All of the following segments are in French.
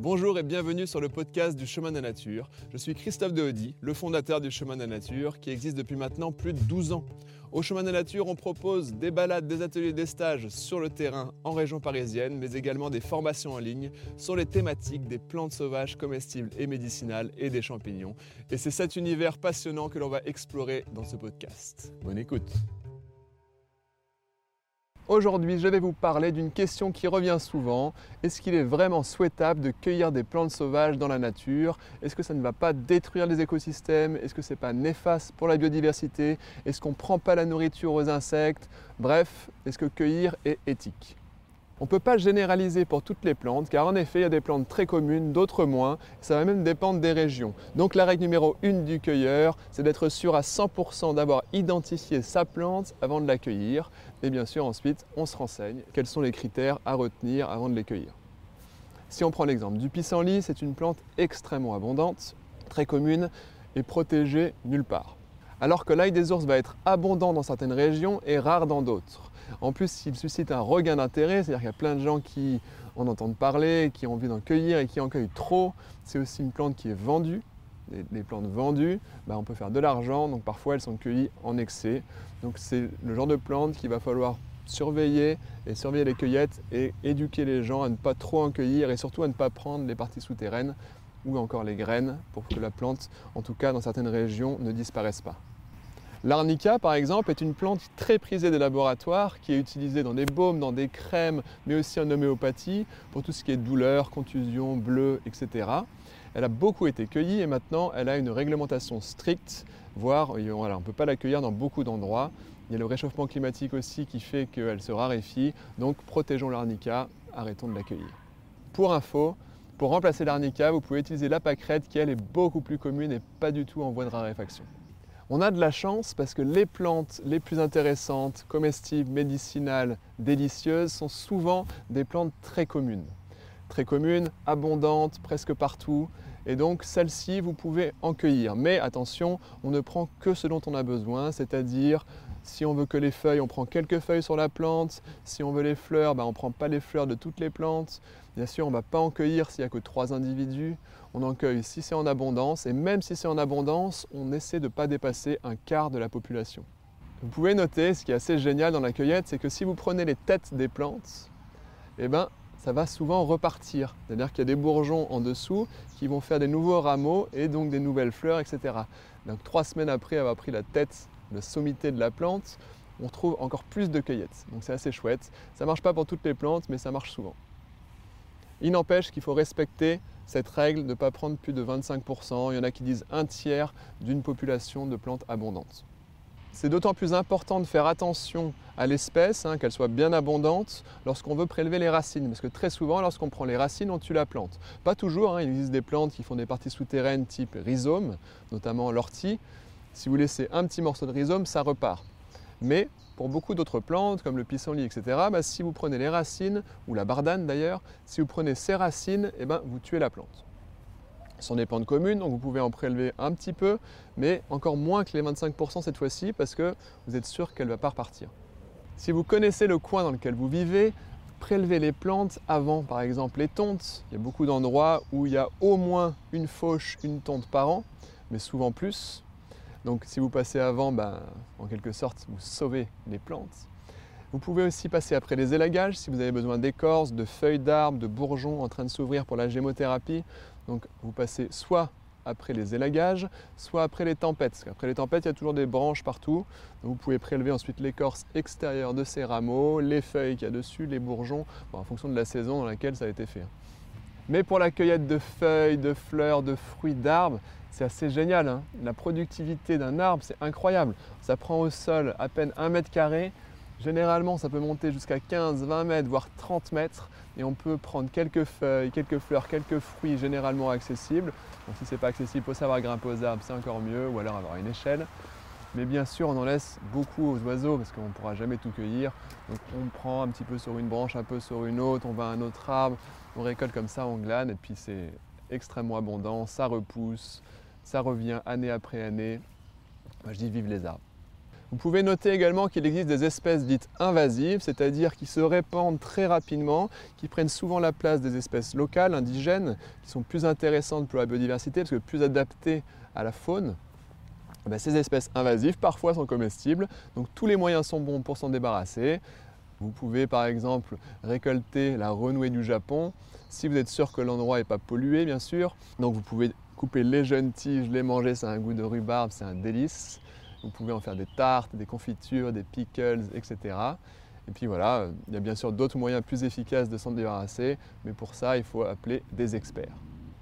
Bonjour et bienvenue sur le podcast du Chemin de la Nature. Je suis Christophe Dehody, le fondateur du Chemin de la Nature, qui existe depuis maintenant plus de 12 ans. Au Chemin de la Nature, on propose des balades, des ateliers, des stages sur le terrain en région parisienne, mais également des formations en ligne sur les thématiques des plantes sauvages comestibles et médicinales et des champignons. Et c'est cet univers passionnant que l'on va explorer dans ce podcast. Bonne écoute Aujourd'hui, je vais vous parler d'une question qui revient souvent. Est-ce qu'il est vraiment souhaitable de cueillir des plantes sauvages dans la nature? Est-ce que ça ne va pas détruire les écosystèmes? Est-ce que ce n'est pas néfaste pour la biodiversité? Est-ce qu'on ne prend pas la nourriture aux insectes? Bref, est-ce que cueillir est éthique? On ne peut pas généraliser pour toutes les plantes, car en effet, il y a des plantes très communes, d'autres moins. Ça va même dépendre des régions. Donc la règle numéro 1 du cueilleur, c'est d'être sûr à 100% d'avoir identifié sa plante avant de l'accueillir. Et bien sûr, ensuite, on se renseigne quels sont les critères à retenir avant de les cueillir. Si on prend l'exemple du pissenlit, c'est une plante extrêmement abondante, très commune et protégée nulle part. Alors que l'ail des ours va être abondant dans certaines régions et rare dans d'autres. En plus, il suscite un regain d'intérêt, c'est-à-dire qu'il y a plein de gens qui en entendent parler, qui ont envie d'en cueillir et qui en cueillent trop. C'est aussi une plante qui est vendue. Les, plantes vendues, bah, on peut faire de l'argent, donc parfois elles sont cueillies en excès. Donc c'est le genre de plante qu'il va falloir surveiller et surveiller les cueillettes et éduquer les gens à ne pas trop en cueillir et surtout à ne pas prendre les parties souterraines ou encore les graines pour que la plante, en tout cas dans certaines régions, ne disparaisse pas. L'arnica, par exemple, est une plante très prisée des laboratoires qui est utilisée dans des baumes, dans des crèmes, mais aussi en homéopathie pour tout ce qui est douleur, contusion, bleu, etc. Elle a beaucoup été cueillie et maintenant elle a une réglementation stricte, voire on ne peut pas la cueillir dans beaucoup d'endroits. Il y a le réchauffement climatique aussi qui fait qu'elle se raréfie, donc protégeons l'arnica, arrêtons de la cueillir. Pour info, pour remplacer l'arnica, vous pouvez utiliser la pâquerette qui elle est beaucoup plus commune et pas du tout en voie de raréfaction. On a de la chance parce que les plantes les plus intéressantes, comestibles, médicinales, délicieuses, sont souvent des plantes très communes. Très communes, abondantes, presque partout. Et donc celles-ci, vous pouvez en cueillir. Mais attention, on ne prend que ce dont on a besoin, c'est-à-dire si on veut que les feuilles, on prend quelques feuilles sur la plante. Si on veut les fleurs, ben, on ne prend pas les fleurs de toutes les plantes. Bien sûr, on ne va pas en cueillir s'il n'y a que trois individus. On en cueille si c'est en abondance. Et même si c'est en abondance, on essaie de ne pas dépasser un quart de la population. Vous pouvez noter, ce qui est assez génial dans la cueillette, c'est que si vous prenez les têtes des plantes, eh ben, ça va souvent repartir. C'est-à-dire qu'il y a des bourgeons en dessous qui vont faire des nouveaux rameaux et donc des nouvelles fleurs, etc. Donc trois semaines après avoir pris la tête la sommité de la plante, on trouve encore plus de cueillettes. Donc c'est assez chouette. Ça ne marche pas pour toutes les plantes, mais ça marche souvent. Il n'empêche qu'il faut respecter cette règle de ne pas prendre plus de 25%. Il y en a qui disent un tiers d'une population de plantes abondantes. C'est d'autant plus important de faire attention à l'espèce, hein, qu'elle soit bien abondante, lorsqu'on veut prélever les racines. Parce que très souvent, lorsqu'on prend les racines, on tue la plante. Pas toujours, hein. il existe des plantes qui font des parties souterraines type rhizome, notamment l'ortie, si vous laissez un petit morceau de rhizome, ça repart. Mais pour beaucoup d'autres plantes, comme le pissenlit, etc., bah, si vous prenez les racines, ou la bardane d'ailleurs, si vous prenez ces racines, eh ben, vous tuez la plante. Ce sont des plantes communes, donc vous pouvez en prélever un petit peu, mais encore moins que les 25% cette fois-ci, parce que vous êtes sûr qu'elle ne va pas repartir. Si vous connaissez le coin dans lequel vous vivez, prélevez les plantes avant, par exemple les tontes. Il y a beaucoup d'endroits où il y a au moins une fauche, une tonte par an, mais souvent plus. Donc si vous passez avant, ben, en quelque sorte, vous sauvez les plantes. Vous pouvez aussi passer après les élagages si vous avez besoin d'écorces, de feuilles d'arbres, de bourgeons en train de s'ouvrir pour la gémothérapie. Donc vous passez soit après les élagages, soit après les tempêtes. Après les tempêtes, il y a toujours des branches partout. vous pouvez prélever ensuite l'écorce extérieure de ces rameaux, les feuilles qu'il y a dessus, les bourgeons, en fonction de la saison dans laquelle ça a été fait. Mais pour la cueillette de feuilles, de fleurs, de fruits, d'arbres, c'est assez génial. Hein. la productivité d'un arbre, c'est incroyable. Ça prend au sol à peine un mètre carré. Généralement, ça peut monter jusqu'à 15, 20 mètres, voire 30 mètres. Et on peut prendre quelques feuilles, quelques fleurs, quelques fruits généralement accessibles. Donc si ce n'est pas accessible, il faut savoir grimper aux arbres, c'est encore mieux, ou alors avoir une échelle. Mais bien sûr, on en laisse beaucoup aux oiseaux parce qu'on ne pourra jamais tout cueillir. Donc on prend un petit peu sur une branche, un peu sur une autre, on va à un autre arbre, on récolte comme ça, on glane et puis c'est extrêmement abondant, ça repousse, ça revient année après année. Je dis vive les arbres. Vous pouvez noter également qu'il existe des espèces dites invasives, c'est-à-dire qui se répandent très rapidement, qui prennent souvent la place des espèces locales, indigènes, qui sont plus intéressantes pour la biodiversité parce que plus adaptées à la faune. Eh ben, ces espèces invasives parfois sont comestibles, donc tous les moyens sont bons pour s'en débarrasser. Vous pouvez par exemple récolter la renouée du Japon, si vous êtes sûr que l'endroit n'est pas pollué bien sûr. Donc vous pouvez couper les jeunes tiges, les manger, c'est un goût de rhubarbe, c'est un délice. Vous pouvez en faire des tartes, des confitures, des pickles, etc. Et puis voilà, il y a bien sûr d'autres moyens plus efficaces de s'en débarrasser, mais pour ça, il faut appeler des experts.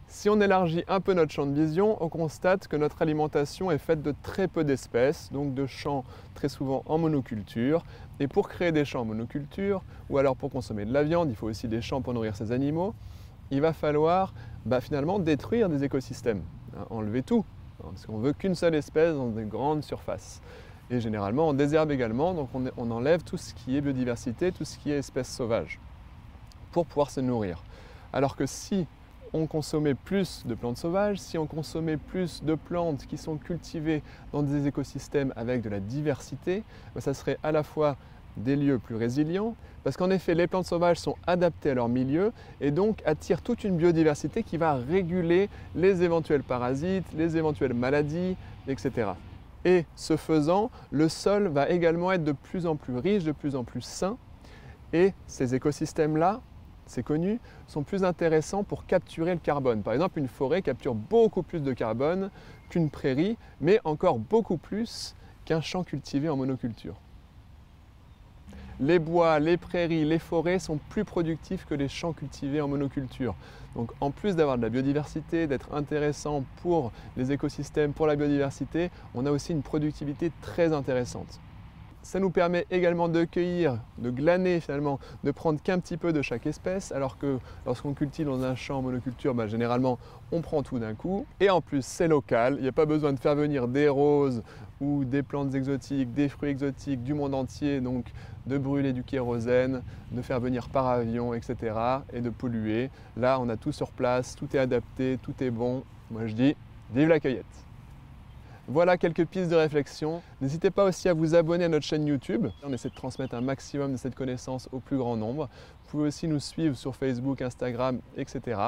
Si on élargit un peu notre champ de vision, on constate que notre alimentation est faite de très peu d'espèces, donc de champs très souvent en monoculture. Et pour créer des champs en monoculture, ou alors pour consommer de la viande, il faut aussi des champs pour nourrir ces animaux, il va falloir bah, finalement détruire des écosystèmes, hein, enlever tout, parce qu'on veut qu'une seule espèce dans des grandes surfaces. Et généralement, on désherbe également, donc on, enlève tout ce qui est biodiversité, tout ce qui est espèces sauvages, pour pouvoir se nourrir. Alors que si on consommait plus de plantes sauvages, si on consommait plus de plantes qui sont cultivées dans des écosystèmes avec de la diversité, bah, ça serait à la fois des lieux plus résilients, parce qu'en effet, les plantes sauvages sont adaptées à leur milieu et donc attirent toute une biodiversité qui va réguler les éventuels parasites, les éventuelles maladies, etc. Et ce faisant, le sol va également être de plus en plus riche, de plus en plus sain, et ces écosystèmes-là, c'est connu, sont plus intéressants pour capturer le carbone. Par exemple, une forêt capture beaucoup plus de carbone qu'une prairie, mais encore beaucoup plus qu'un champ cultivé en monoculture les bois, les prairies, les forêts sont plus productifs que les champs cultivés en monoculture. Donc en plus d'avoir de la biodiversité, d'être intéressant pour les écosystèmes, pour la biodiversité, on a aussi une productivité très intéressante. Ça nous permet également de cueillir, de glaner finalement, de prendre qu'un petit peu de chaque espèce, alors que lorsqu'on cultive dans un champ en monoculture, bah, généralement on prend tout d'un coup. Et en plus c'est local, il n'y a pas besoin de faire venir des roses ou des plantes exotiques, des fruits exotiques du monde entier, donc de brûler du kérosène, de faire venir par avion, etc. et de polluer. Là on a tout sur place, tout est adapté, tout est bon. Moi je dis, vive la cueillette voilà quelques pistes de réflexion. N'hésitez pas aussi à vous abonner à notre chaîne YouTube. On essaie de transmettre un maximum de cette connaissance au plus grand nombre. Vous pouvez aussi nous suivre sur Facebook, Instagram, etc.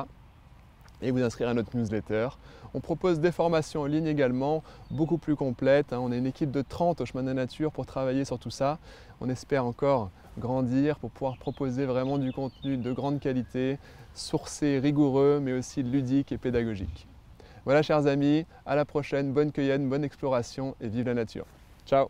Et vous inscrire à notre newsletter. On propose des formations en ligne également, beaucoup plus complètes. Hein. On est une équipe de 30 au chemin de la nature pour travailler sur tout ça. On espère encore grandir pour pouvoir proposer vraiment du contenu de grande qualité, sourcé, rigoureux, mais aussi ludique et pédagogique. Voilà chers amis, à la prochaine, bonne cueillette, bonne exploration et vive la nature. Ciao